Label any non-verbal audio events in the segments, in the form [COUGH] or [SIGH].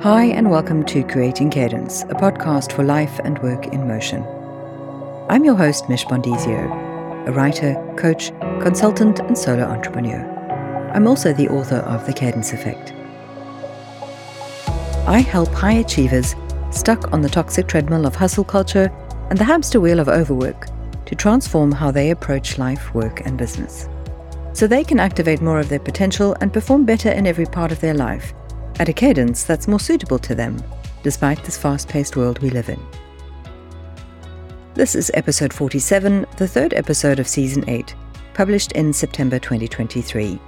Hi, and welcome to Creating Cadence, a podcast for life and work in motion. I'm your host, Mich Bondesio, a writer, coach, consultant, and solo entrepreneur. I'm also the author of The Cadence Effect. I help high achievers stuck on the toxic treadmill of hustle culture and the hamster wheel of overwork to transform how they approach life, work, and business. So they can activate more of their potential and perform better in every part of their life at a cadence that's more suitable to them, despite this fast paced world we live in. This is episode 47, the third episode of season 8, published in September 2023.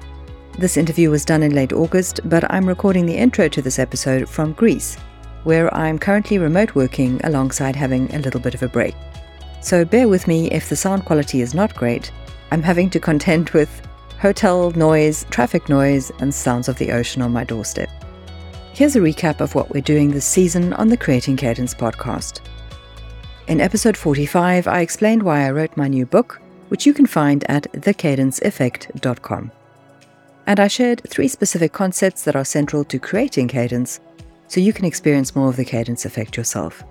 This interview was done in late August, but I'm recording the intro to this episode from Greece, where I'm currently remote working alongside having a little bit of a break. So bear with me if the sound quality is not great. I'm having to contend with hotel noise, traffic noise, and sounds of the ocean on my doorstep. Here's a recap of what we're doing this season on the Creating Cadence podcast. In episode 45, I explained why I wrote my new book, which you can find at thecadenceeffect.com. And I shared three specific concepts that are central to creating cadence so you can experience more of the cadence effect yourself.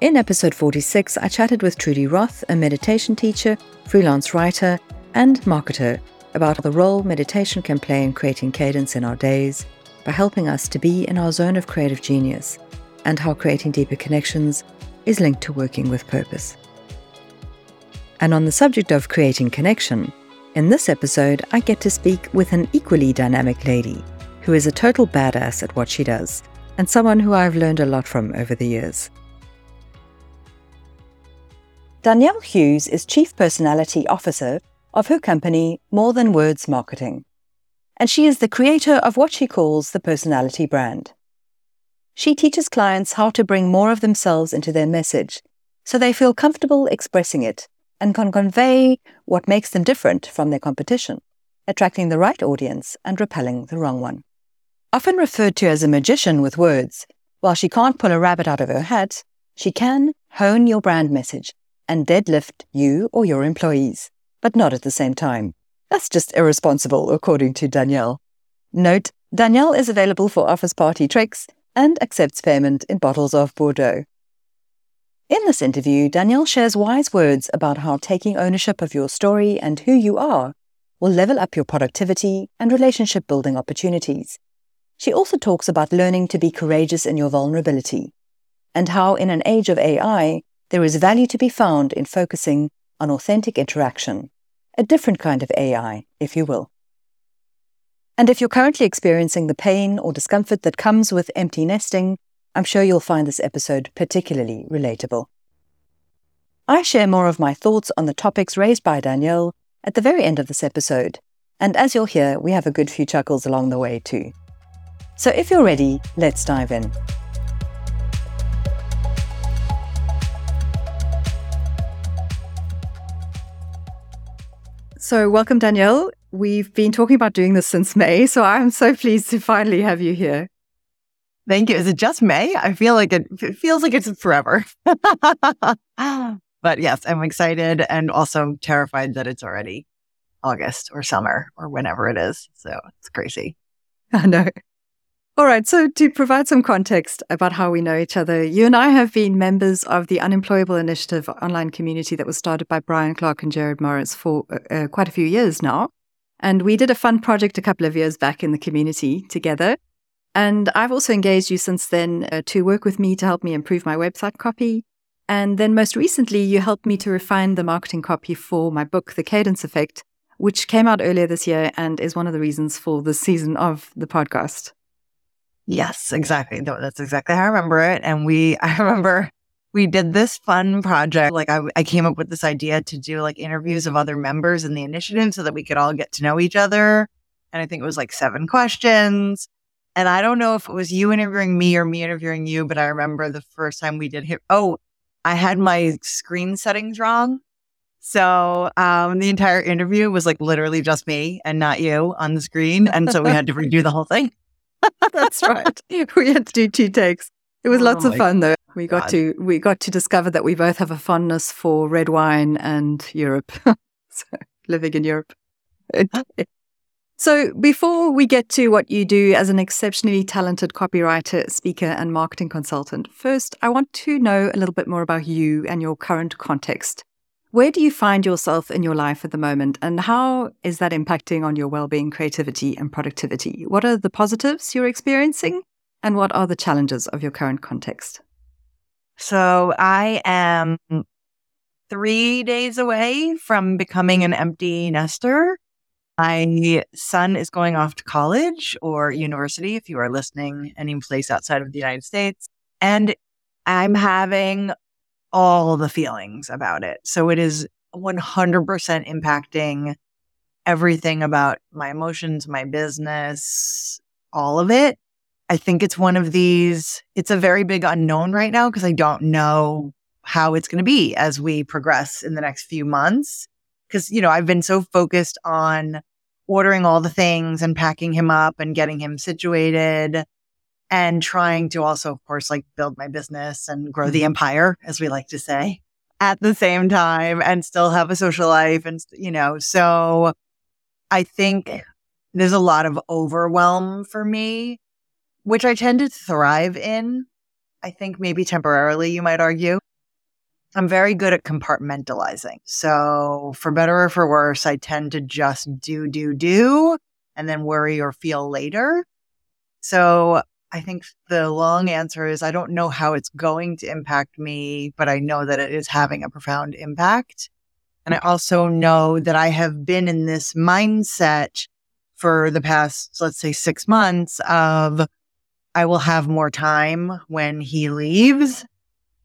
In episode 46, I chatted with Trudy Roth, a meditation teacher, freelance writer, and marketer, about the role meditation can play in creating cadence in our days by helping us to be in our zone of creative genius and how creating deeper connections is linked to working with purpose. And on the subject of creating connection, in this episode, I get to speak with an equally dynamic lady who is a total badass at what she does and someone who I've learned a lot from over the years. Danielle Hughes is Chief Personality Officer of her company More Than Words Marketing and she is the creator of what she calls the personality brand. She teaches clients how to bring more of themselves into their message so they feel comfortable expressing it and can convey what makes them different from their competition, attracting the right audience and repelling the wrong one. Often referred to as a magician with words, while she can't pull a rabbit out of her hat, she can hone your brand message and deadlift you or your employees, but not at the same time. That's just irresponsible, according to Danielle. Note Danielle is available for office party tricks and accepts payment in bottles of Bordeaux. In this interview, Danielle shares wise words about how taking ownership of your story and who you are will level up your productivity and relationship building opportunities. She also talks about learning to be courageous in your vulnerability and how, in an age of AI, there is value to be found in focusing on authentic interaction a different kind of AI, if you will. And if you're currently experiencing the pain or discomfort that comes with empty nesting, I'm sure you'll find this episode particularly relatable. I share more of my thoughts on the topics raised by Danielle at the very end of this episode, and as you'll hear, we have a good few chuckles along the way too. So if you're ready, let's dive in. So, welcome, Danielle. We've been talking about doing this since May, so I'm so pleased to finally have you here. Thank you. Is it just May? I feel like it, it feels like it's forever. [LAUGHS] but yes, I'm excited and also terrified that it's already August or summer or whenever it is. So it's crazy. [LAUGHS] I know. All right. So, to provide some context about how we know each other, you and I have been members of the Unemployable Initiative online community that was started by Brian Clark and Jerod Morris for uh, uh, quite a few years now. And we did a fun project a couple of years back in the community together. And I've also engaged you since then uh, to work with me to help me improve my website copy. And then most recently, you helped me to refine the marketing copy for my book, The Cadence Effect, which came out earlier this year and is one of the reasons for the season of the podcast. Yes, exactly. That's exactly how I remember it. And we, [LAUGHS] I remember we did this fun project. Like I, I came up with this idea to do like interviews of other members in the initiative so that we could all get to know each other. And I think it was like seven questions. And I don't know if it was you interviewing me or me interviewing you, but I remember the first time we did here. Oh, I had my screen settings wrong. So um, the entire interview was like literally just me and not you on the screen. And so we had to redo the whole thing. That's right. [LAUGHS] We had to do two takes. It was oh lots of fun though. We got God. to we got to discover that we both have a fondness for red wine and Europe. [LAUGHS] so, living in Europe. [LAUGHS] So, before we get to what you do as an exceptionally talented copywriter, speaker, and marketing consultant, first, I want to know a little bit more about you and your current context. Where do you find yourself in your life at the moment, and how is that impacting on your well being, creativity, and productivity? What are the positives you're experiencing, and what are the challenges of your current context? So, I am three days away from becoming an empty nester. My son is going off to college or university if you are listening any place outside of the United States. And I'm having all the feelings about it. So it is 100% impacting everything about my emotions, my business, all of it. I think it's one of these, it's a very big unknown right now because I don't know how it's going to be as we progress in the next few months because, you know, I've been so focused on ordering all the things and packing him up and getting him situated and trying to also, of course, like build my business and grow the mm-hmm. empire, as we like to say, at the same time and still have a social life. And, you know, so I think there's a lot of overwhelm for me, which I tend to thrive in. I think maybe temporarily, you might argue. I'm very good at compartmentalizing. So, for better or for worse, I tend to just do, do, do, and then worry or feel later. So, I think the long answer is I don't know how it's going to impact me, but I know that it is having a profound impact. And I mm-hmm. also know that I have been in this mindset for the past, let's say, six months of I will have more time when he leaves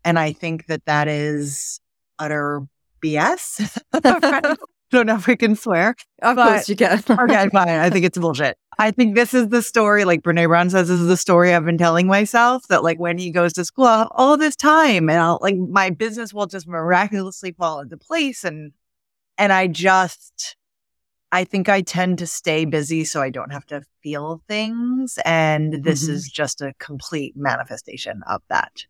and I think that that is utter BS. [LAUGHS] [LAUGHS] Don't know if we can swear. Of course you can. [LAUGHS] okay, fine. I think it's bullshit. I think this is the story, like Brene Brown says, this is the story I've been telling myself that like when he goes to school, I'll have all this time and I'll like my business will just miraculously fall into place. And and I just I think I tend to stay busy so I don't have to feel things. And this mm-hmm. is just a complete manifestation of that.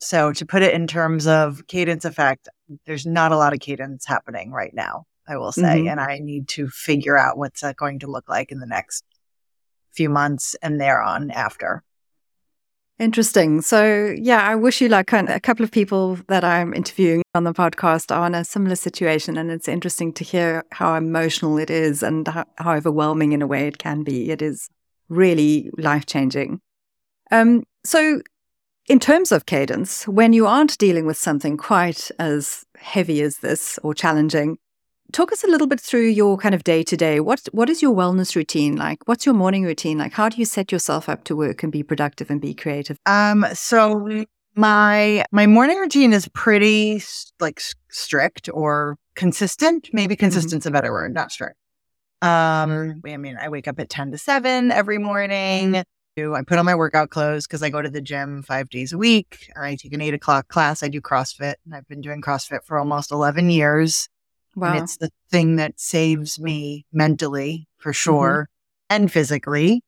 So to put it in terms of cadence effect, there's not a lot of cadence happening right now, I will say. Mm-hmm. And I need to figure out what's that going to look like in the next few months and thereon after. Interesting. So, yeah, I wish you luck. A couple of people that I'm interviewing on the podcast are in a similar situation, and it's interesting to hear how emotional it is and how, how overwhelming in a way it can be. It is really life changing. Um, so, in terms of cadence, when you aren't dealing with something quite as heavy as this or challenging, talk us a little bit through your kind of day to day. What what is your wellness routine like? What's your morning routine like? How do you set yourself up to work and be productive and be creative? Um, so my my morning routine is pretty like strict or consistent. Maybe mm-hmm. consistent's mm-hmm. a better word, not strict. Um, I mean, I wake up at ten to seven every morning. I put on my workout clothes because I go to the gym five days a week. I take an eight o'clock class. I do CrossFit and I've been doing CrossFit for almost 11 years. Wow. And it's the thing that saves me mentally for mm-hmm. sure mm-hmm. and physically.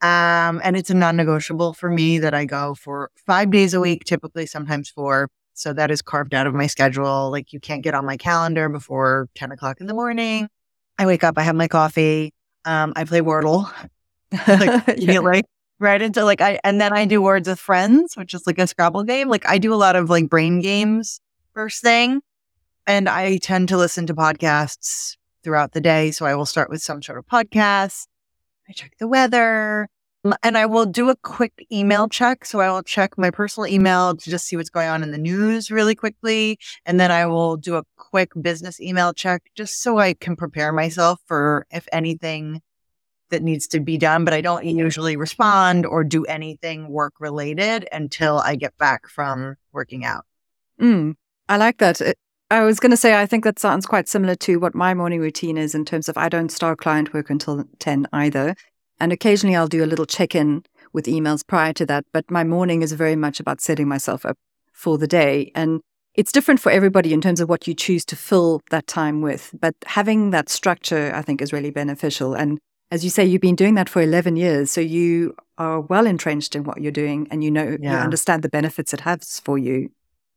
Um, and it's a non negotiable for me that I go for five days a week, typically, sometimes four. So that is carved out of my schedule. Like you can't get on my calendar before 10 o'clock in the morning. I wake up, I have my coffee. Um, I play Wordle. like, [LAUGHS] yeah. like right into like I and then I do words with friends, which is like a Scrabble game. Like I do a lot of like brain games first thing. And I tend to listen to podcasts throughout the day. So I will start with some sort of podcast. I check the weather and I will do a quick email check. So I will check my personal email to just see what's going on in the news really quickly. And then I will do a quick business email check just so I can prepare myself for if anything that needs to be done, but I don't usually respond or do anything work related until I get back from working out. Mm, I like that. I was going to say, I think that sounds quite similar to what my morning routine is in terms of I don't start client work until 10 either. And occasionally I'll do a little check in with emails prior to that. But my morning is very much about setting myself up for the day. And it's different for everybody in terms of what you choose to fill that time with. But having that structure, I think, is really beneficial. And as you say, you've been doing that for 11 years. So you are well entrenched in what you're doing and you know, yeah. you understand the benefits it has for you.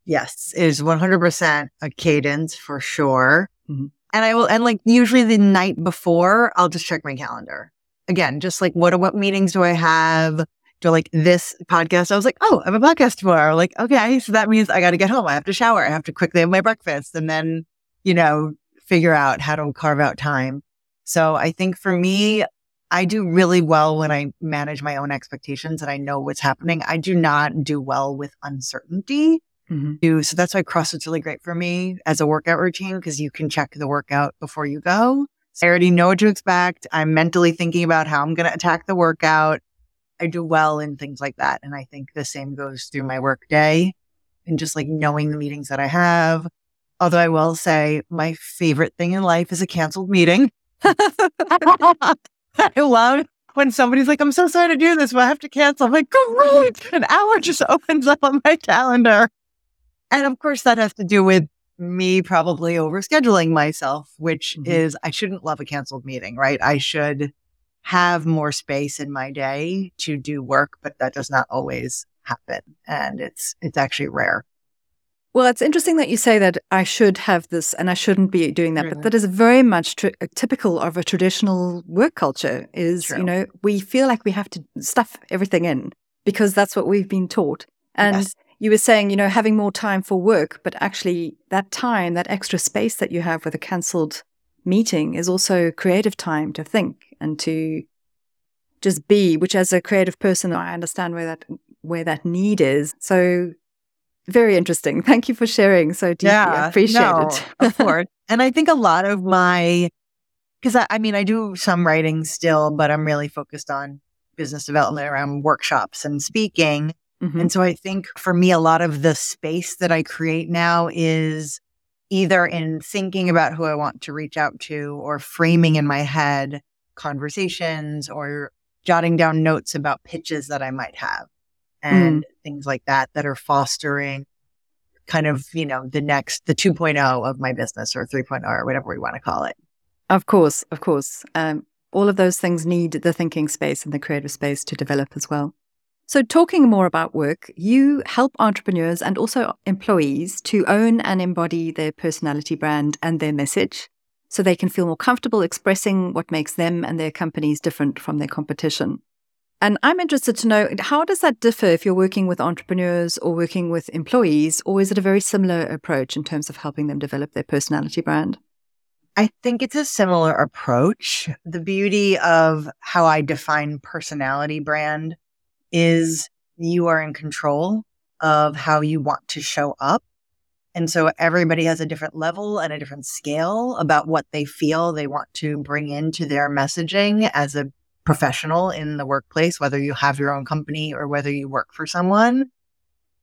Yes, it is 100% a cadence for sure. Mm-hmm. And I will, and like usually the night before, I'll just check my calendar. Again, just like what, what meetings do I have? Do like this podcast? I was like, oh, I have a podcast tomorrow. Like, okay. So that means I got to get home. I have to shower. I have to quickly have my breakfast and then, you know, figure out how to carve out time. So I think for me, I do really well when I manage my own expectations and I know what's happening. I do not do well with uncertainty. Mm-hmm. So that's why CrossFit's really great for me as a workout routine because you can check the workout before you go. So I already know what to expect. I'm mentally thinking about how I'm going to attack the workout. I do well in things like that. And I think the same goes through my work day and just like knowing the meetings that I have. Although I will say my favorite thing in life is a canceled meeting. [LAUGHS] I love when somebody's like, I'm so sorry to do this, but I have to cancel. I'm like, great. An hour just [LAUGHS] opens up on my calendar. And of course, that has to do with me probably overscheduling myself, which mm-hmm. is I shouldn't love a canceled meeting, right? I should have more space in my day to do work, but that does not always happen. And it's, it's actually rare. Well, it's interesting that you say that I should have this and I shouldn't be doing that, but that is very much uh, typical of a traditional work culture. Is True. you know we feel like we have to stuff everything in because that's what we've been taught. And yes. You were saying, you know, having more time for work, but actually that time, that extra space that you have with a cancelled meeting, is also creative time to think and to just be. Which, as a creative person, I understand where that where that need is. So very interesting. [LAUGHS] Thank you for sharing so deeply. Yeah, I appreciate no, it. of [LAUGHS] course. And I think a lot of my, because I, I mean, I do some writing still, but I'm really focused on business development around workshops and speaking. Mm-hmm. And so I think for me, a lot of the space that I create now is either in thinking about who I want to reach out to or framing in my head conversations or jotting down notes about pitches that I might have. Mm. and mm. things like that that are fostering kind of, you know, the next, the 2.0 of my business or 3.0 or whatever we want to call it. Of course, of course. Um, all of those things need the thinking space and the creative space to develop as well. So, talking more about work, you help entrepreneurs and also employees to own and embody their personality brand and their message so they can feel more comfortable expressing what makes them and their companies different from their competition. And I'm interested to know how does that differ if you're working with entrepreneurs or working with employees, or is it a very similar approach in terms of helping them develop their personality brand? I think it's a similar approach. The beauty of how I define personality brand is you are in control of how you want to show up. And so everybody has a different level and a different scale about what they feel they want to bring into their messaging as a professional in the workplace, whether you have your own company or whether you work for someone.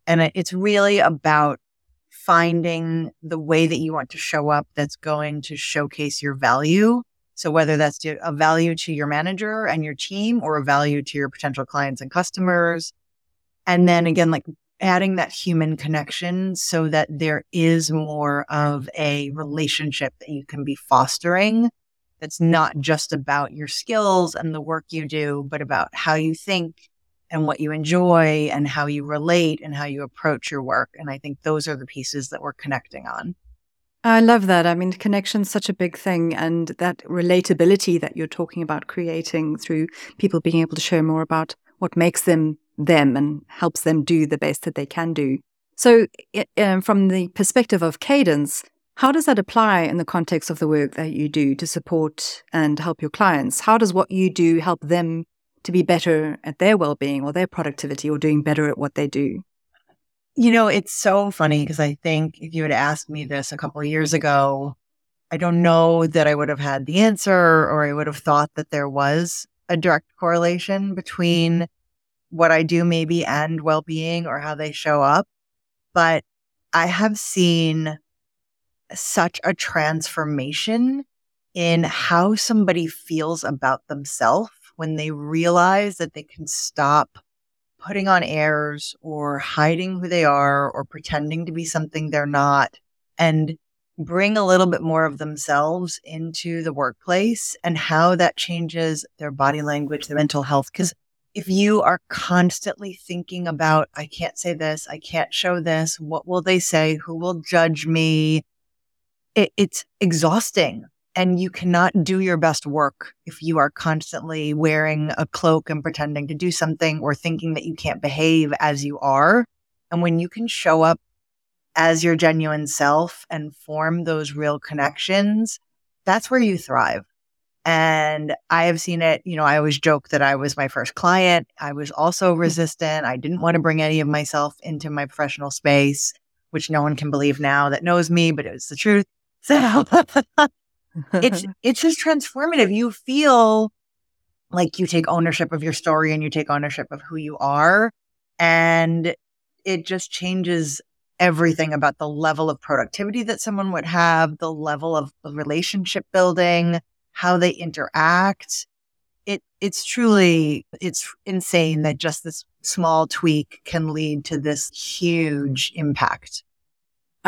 And it's really about finding the way that you want to show up that's going to showcase your value. So whether that's a value to your manager and your team or a value to your potential clients and customers. And then again, like adding that human connection so that there is more of a relationship that you can be fostering that's not just about your skills and the work you do, but about how you think and what you enjoy and how you relate and how you approach your work. And I think those are the pieces that we're connecting on. I love that. I mean, connection's such a big thing, and that relatability that you're talking about creating through people being able to share more about what makes them them and helps them do the best that they can do. So, um, from the perspective of cadence, how does that apply in the context of the work that you do to support and help your clients? How does what you do help them to be better at their well-being or their productivity or doing better at what they do? You know, it's so funny because I think if you had asked me this a couple years ago, I don't know that I would have had the answer or I would have thought that there was a direct correlation between what I do maybe and well-being or how they show up. But I have seen such a transformation in how somebody feels about themselves when they realize that they can stop putting on airs or hiding who they are or pretending to be something they're not and bring a little bit more of themselves into the workplace and how that changes their body language, their mental health. Because if you are constantly thinking about, I can't say this, I can't show this, what will they say? Who will judge me? it, it's exhausting and you cannot do your best work if you are constantly wearing a cloak and pretending to do something or thinking that you can't behave as you are. And when you can show up as your genuine self and form those real connections, that's where you thrive. And I have seen it, you know, I always joke that I was my first client. I was also mm. resistant. I didn't want to bring any of myself into my professional space, which no one can believe now that knows me, but it's the truth. [LAUGHS] So it's [LAUGHS] it's just transformative. You feel like you take ownership of your story and you take ownership of who you are. And it just changes everything about the level of productivity that someone would have, the level of relationship building, how they interact. It it's truly it's insane that just this small tweak can lead to this huge impact.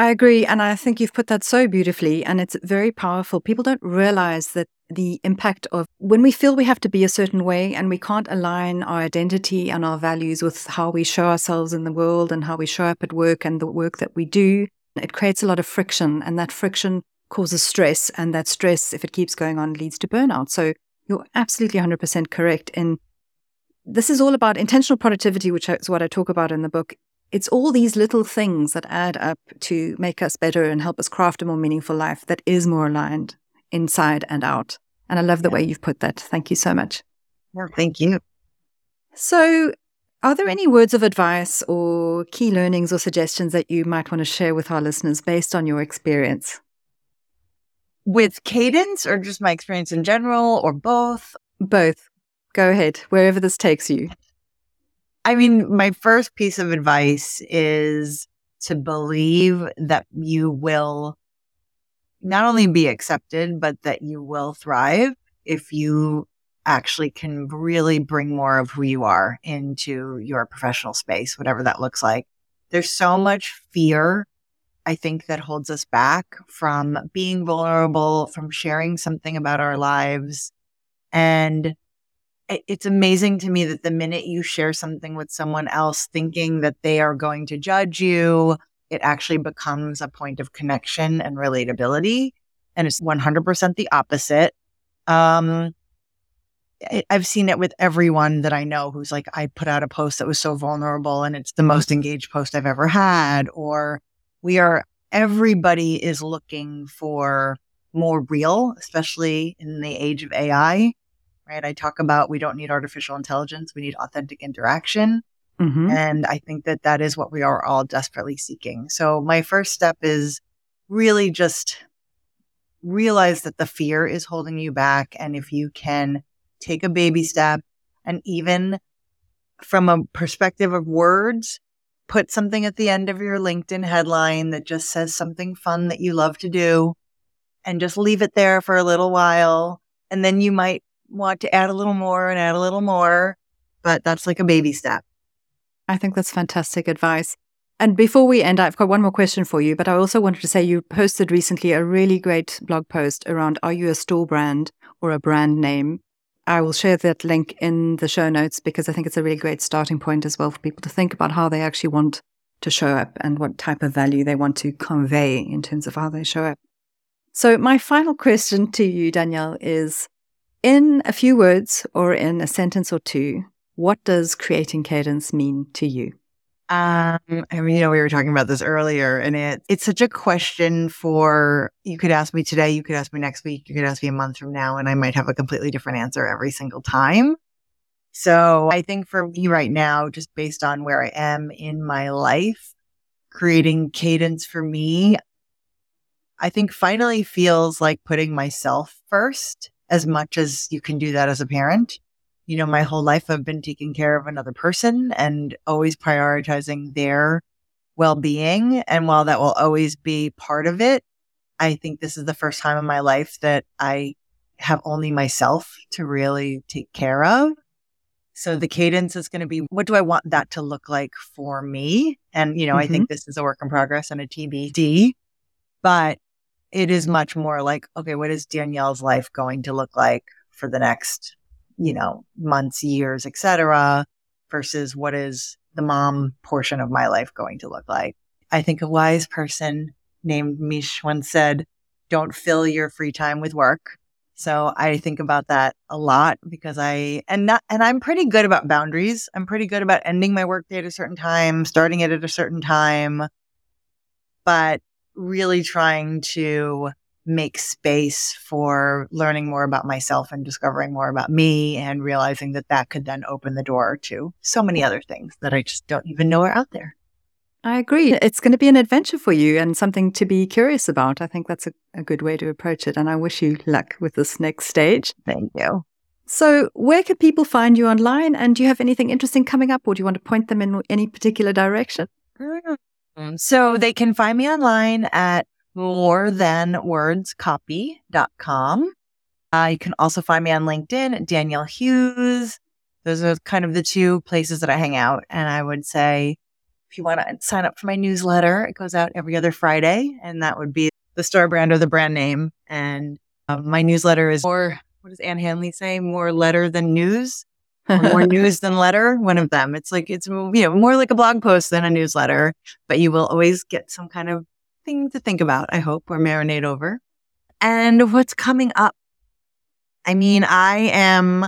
I agree. And I think you've put that so beautifully. And it's very powerful. People don't realize that the impact of when we feel we have to be a certain way and we can't align our identity and our values with how we show ourselves in the world and how we show up at work and the work that we do, it creates a lot of friction. And that friction causes stress. And that stress, if it keeps going on, leads to burnout. So you're absolutely 100% correct. And this is all about intentional productivity, which is what I talk about in the book. It's all these little things that add up to make us better and help us craft a more meaningful life that is more aligned inside and out. And I love the yeah. way you've put that. Thank you so much. Well, thank you. So, are there any words of advice or key learnings or suggestions that you might want to share with our listeners based on your experience? With cadence or just my experience in general or both? Both. Go ahead, wherever this takes you. I mean, my first piece of advice is to believe that you will not only be accepted, but that you will thrive if you actually can really bring more of who you are into your professional space, whatever that looks like. There's so much fear, I think, that holds us back from being vulnerable, from sharing something about our lives. And it's amazing to me that the minute you share something with someone else thinking that they are going to judge you, it actually becomes a point of connection and relatability. And it's 100% the opposite. Um, I've seen it with everyone that I know who's like, I put out a post that was so vulnerable and it's the most engaged post I've ever had. Or we are, everybody is looking for more real, especially in the age of AI right? I talk about we don't need artificial intelligence, we need authentic interaction. Mm-hmm. And I think that that is what we are all desperately seeking. So my first step is really just realize that the fear is holding you back. And if you can take a baby step and even from a perspective of words, put something at the end of your LinkedIn headline that just says something fun that you love to do and just leave it there for a little while. And then you might want to add a little more and add a little more, but that's like a baby step. I think that's fantastic advice. And before we end, I've got one more question for you, but I also wanted to say you posted recently a really great blog post around are you a store brand or a brand name? I will share that link in the show notes because I think it's a really great starting point as well for people to think about how they actually want to show up and what type of value they want to convey in terms of how they show up. So, my final question to you, Danielle, is in a few words or in a sentence or two, what does creating cadence mean to you? Um, I mean, you know, we were talking about this earlier, and it it's such a question for you could ask me today, you could ask me next week, you could ask me a month from now, and I might have a completely different answer every single time. So I think for me right now, just based on where I am in my life, creating cadence for me, I think finally feels like putting myself first as much as you can do that as a parent. You know, my whole life I've been taking care of another person and always prioritizing their well being. And while that will always be part of it, I think this is the first time in my life that I have only myself to really take care of. So the cadence is going to be what do I want that to look like for me? And, you know, mm-hmm. I think this is a work in progress and a TBD, but it is much more like, okay, what is Danielle's life going to look like for the next, you know, months, years, etc., versus what is the mom portion of my life going to look like? I think a wise person named Mich once said, don't fill your free time with work. So I think about that a lot because I and not and I'm pretty good about boundaries. I'm pretty good about ending my workday at a certain time, starting it at a certain time, but really trying to make space for learning more about myself and discovering more about me and realizing that that could then open the door to so many other things that I just don't even know are out there. I agree. It's going to be an adventure for you and something to be curious about. I think that's a, a good way to approach it. And I wish you luck with this next stage. Thank you. So, where can people find you online? And do you have anything interesting coming up, or do you want to point them in any particular direction? Mm. Mm-hmm. So, they can find me online at morethanwordscopy.com. Uh, you can also find me on LinkedIn, Danielle Hughes. Those are kind of the two places that I hang out. And I would say, if you want to sign up for my newsletter, it goes out every other Friday, and that would be the store brand or the brand name. And um, my newsletter is more, what does Ann Handley say? More letter than news, more [LAUGHS] news than letter. One of them. It's like, it's, you know, more like a blog post than a newsletter, but you will always get some kind of thing to think about, I hope, or marinate over. And what's coming up? I mean, I am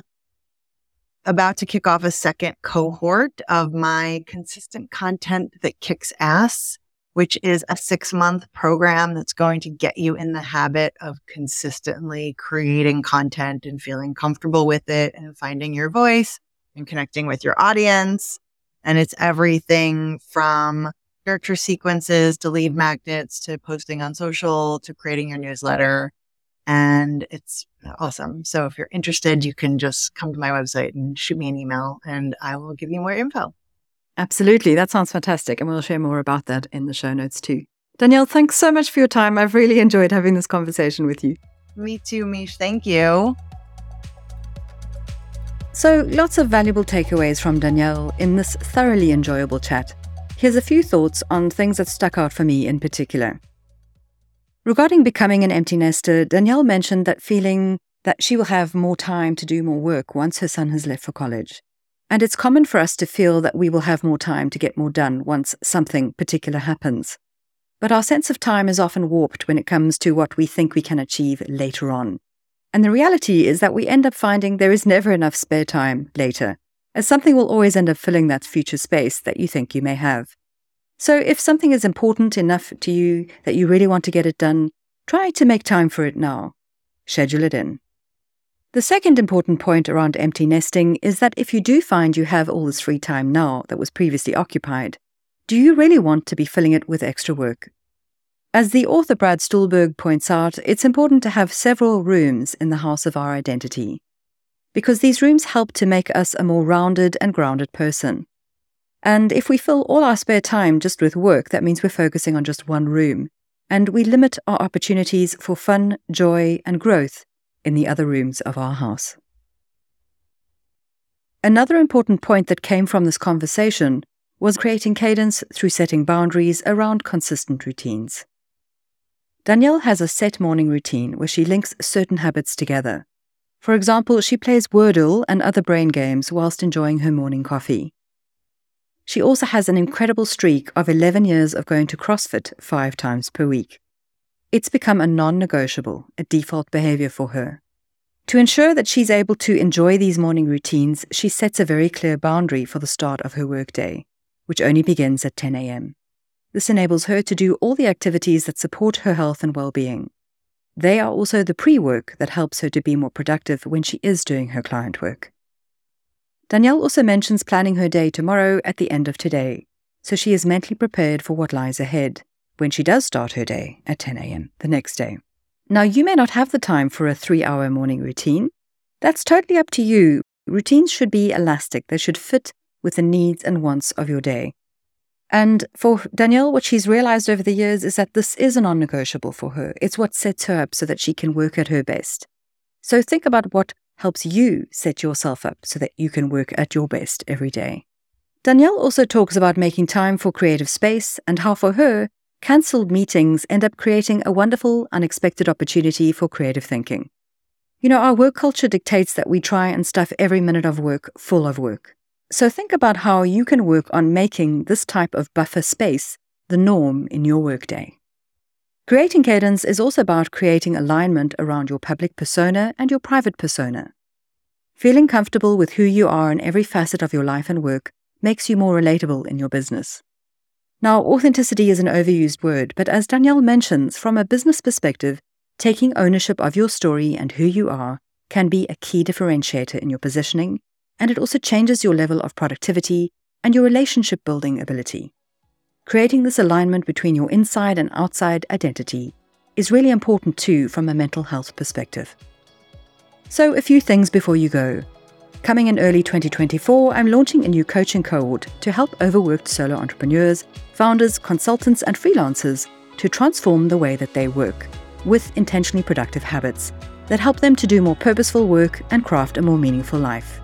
about to kick off a second cohort of my consistent content that kicks ass, which is a six month program that's going to get you in the habit of consistently creating content and feeling comfortable with it and finding your voice and connecting with your audience. And it's everything from character sequences to lead magnets to posting on social to creating your newsletter and it's awesome. So if you're interested, you can just come to my website and shoot me an email and I will give you more info. Absolutely. That sounds fantastic. And we'll share more about that in the show notes too. Danielle, thanks so much for your time. I've really enjoyed having this conversation with you. Me too, Mich. Thank you. So, lots of valuable takeaways from Danielle in this thoroughly enjoyable chat. Here's a few thoughts on things that stuck out for me in particular. Regarding becoming an empty nester, Danielle mentioned that feeling that she will have more time to do more work once her son has left for college. And it's common for us to feel that we will have more time to get more done once something particular happens. But our sense of time is often warped when it comes to what we think we can achieve later on. And the reality is that we end up finding there is never enough spare time later, as something will always end up filling that future space that you think you may have. So if something is important enough to you that you really want to get it done, try to make time for it now. Schedule it in. The second important point around empty nesting is that if you do find you have all this free time now that was previously occupied, do you really want to be filling it with extra work? As the author Brad Stulberg points out, it's important to have several rooms in the house of our identity, because these rooms help to make us a more rounded and grounded person. And if we fill all our spare time just with work, that means we're focusing on just one room. And we limit our opportunities for fun, joy, and growth in the other rooms of our house. Another important point that came from this conversation was creating cadence through setting boundaries around consistent routines. Danielle has a set morning routine where she links certain habits together. For example, she plays Wordle and other brain games whilst enjoying her morning coffee. She also has an incredible streak of 11 years of going to CrossFit five times per week. It's become a non negotiable, a default behavior for her. To ensure that she's able to enjoy these morning routines, she sets a very clear boundary for the start of her workday, which only begins at 10 a.m. This enables her to do all the activities that support her health and well being. They are also the pre work that helps her to be more productive when she is doing her client work. Danielle also mentions planning her day tomorrow at the end of today, so she is mentally prepared for what lies ahead when she does start her day at 10 a.m. the next day. Now, you may not have the time for a three hour morning routine. That's totally up to you. Routines should be elastic, they should fit with the needs and wants of your day. And for Danielle, what she's realized over the years is that this is a non negotiable for her. It's what sets her up so that she can work at her best. So think about what helps you set yourself up so that you can work at your best every day. Danielle also talks about making time for creative space and how, for her, cancelled meetings end up creating a wonderful, unexpected opportunity for creative thinking. You know, our work culture dictates that we try and stuff every minute of work full of work. So think about how you can work on making this type of buffer space the norm in your workday. Creating cadence is also about creating alignment around your public persona and your private persona. Feeling comfortable with who you are in every facet of your life and work makes you more relatable in your business. Now, authenticity is an overused word, but as Danielle mentions, from a business perspective, taking ownership of your story and who you are can be a key differentiator in your positioning, and it also changes your level of productivity and your relationship building ability. Creating this alignment between your inside and outside identity is really important too from a mental health perspective. So, a few things before you go. Coming in early 2024, I'm launching a new coaching cohort to help overworked solo entrepreneurs, founders, consultants, and freelancers to transform the way that they work with intentionally productive habits that help them to do more purposeful work and craft a more meaningful life.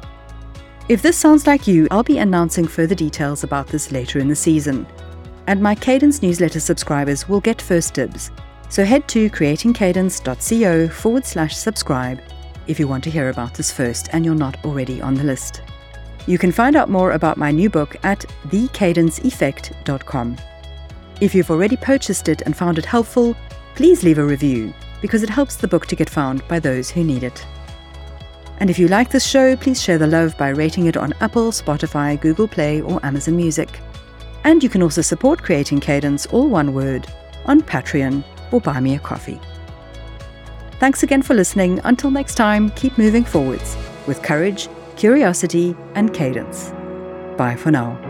If this sounds like you, I'll be announcing further details about this later in the season. And my Cadence newsletter subscribers will get first dibs. So head to creatingcadence.co forward slash subscribe if you want to hear about this first and you're not already on the list. You can find out more about my new book at thecadenceeffect.com. If you've already purchased it and found it helpful, please leave a review because it helps the book to get found by those who need it. And if you like this show, please share the love by rating it on Apple, Spotify, Google Play, or Amazon Music. And you can also support Creating Cadence, all one word, on Patreon or buy me a coffee. Thanks again for listening. Until next time, keep moving forwards with courage, curiosity, and cadence. Bye for now.